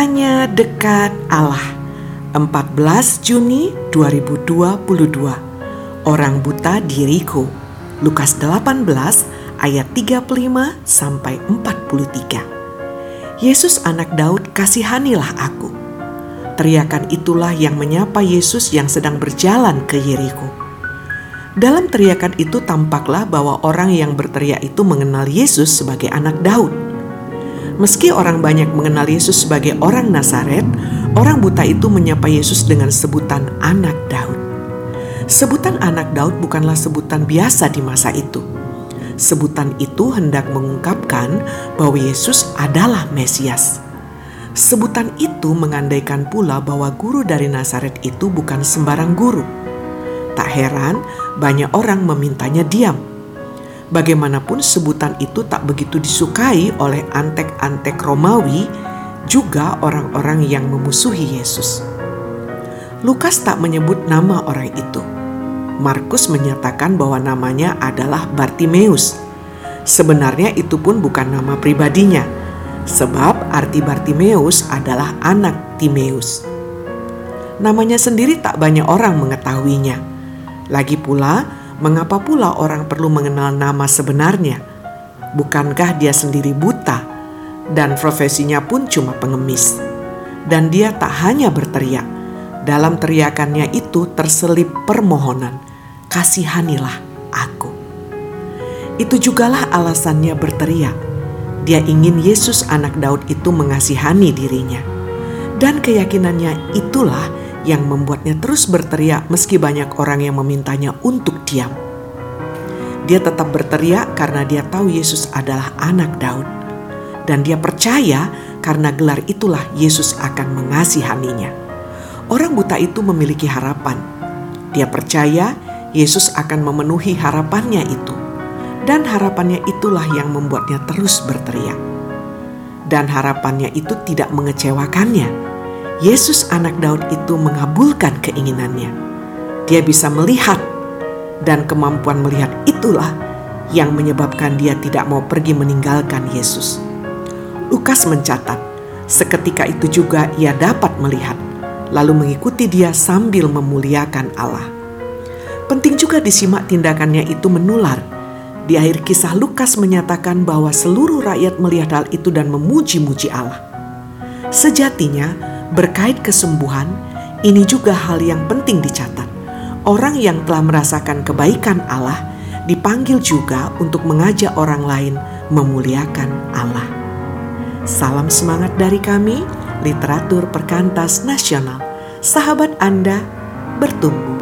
Hanya dekat Allah. 14 Juni 2022 Orang buta diriku. Lukas 18 ayat 35 sampai 43 Yesus anak Daud kasihanilah aku. Teriakan itulah yang menyapa Yesus yang sedang berjalan ke Yeriko. Dalam teriakan itu tampaklah bahwa orang yang berteriak itu mengenal Yesus sebagai anak Daud. Meski orang banyak mengenal Yesus sebagai orang Nazaret, orang buta itu menyapa Yesus dengan sebutan anak Daud. Sebutan anak Daud bukanlah sebutan biasa di masa itu. Sebutan itu hendak mengungkapkan bahwa Yesus adalah Mesias. Sebutan itu mengandaikan pula bahwa guru dari Nazaret itu bukan sembarang guru. Tak heran, banyak orang memintanya diam. Bagaimanapun sebutan itu tak begitu disukai oleh antek-antek Romawi, juga orang-orang yang memusuhi Yesus. Lukas tak menyebut nama orang itu. Markus menyatakan bahwa namanya adalah Bartimeus. Sebenarnya itu pun bukan nama pribadinya, sebab arti Bartimeus adalah anak Timeus. Namanya sendiri tak banyak orang mengetahuinya. Lagi pula, mengapa pula orang perlu mengenal nama sebenarnya? Bukankah dia sendiri buta dan profesinya pun cuma pengemis? Dan dia tak hanya berteriak, dalam teriakannya itu terselip permohonan, kasihanilah aku. Itu jugalah alasannya berteriak, dia ingin Yesus anak Daud itu mengasihani dirinya. Dan keyakinannya itulah yang membuatnya terus berteriak meski banyak orang yang memintanya untuk diam. Dia tetap berteriak karena dia tahu Yesus adalah anak Daud. Dan dia percaya karena gelar itulah Yesus akan mengasihaninya. Orang buta itu memiliki harapan. Dia percaya Yesus akan memenuhi harapannya itu dan harapannya itulah yang membuatnya terus berteriak. Dan harapannya itu tidak mengecewakannya. Yesus anak Daud itu mengabulkan keinginannya. Dia bisa melihat dan kemampuan melihat itulah yang menyebabkan dia tidak mau pergi meninggalkan Yesus. Lukas mencatat, seketika itu juga ia dapat melihat, lalu mengikuti dia sambil memuliakan Allah. Penting juga disimak tindakannya itu menular di akhir kisah Lukas menyatakan bahwa seluruh rakyat melihat hal itu dan memuji-muji Allah. Sejatinya, berkait kesembuhan, ini juga hal yang penting dicatat. Orang yang telah merasakan kebaikan Allah dipanggil juga untuk mengajak orang lain memuliakan Allah. Salam semangat dari kami, literatur perkantas nasional. Sahabat Anda bertumbuh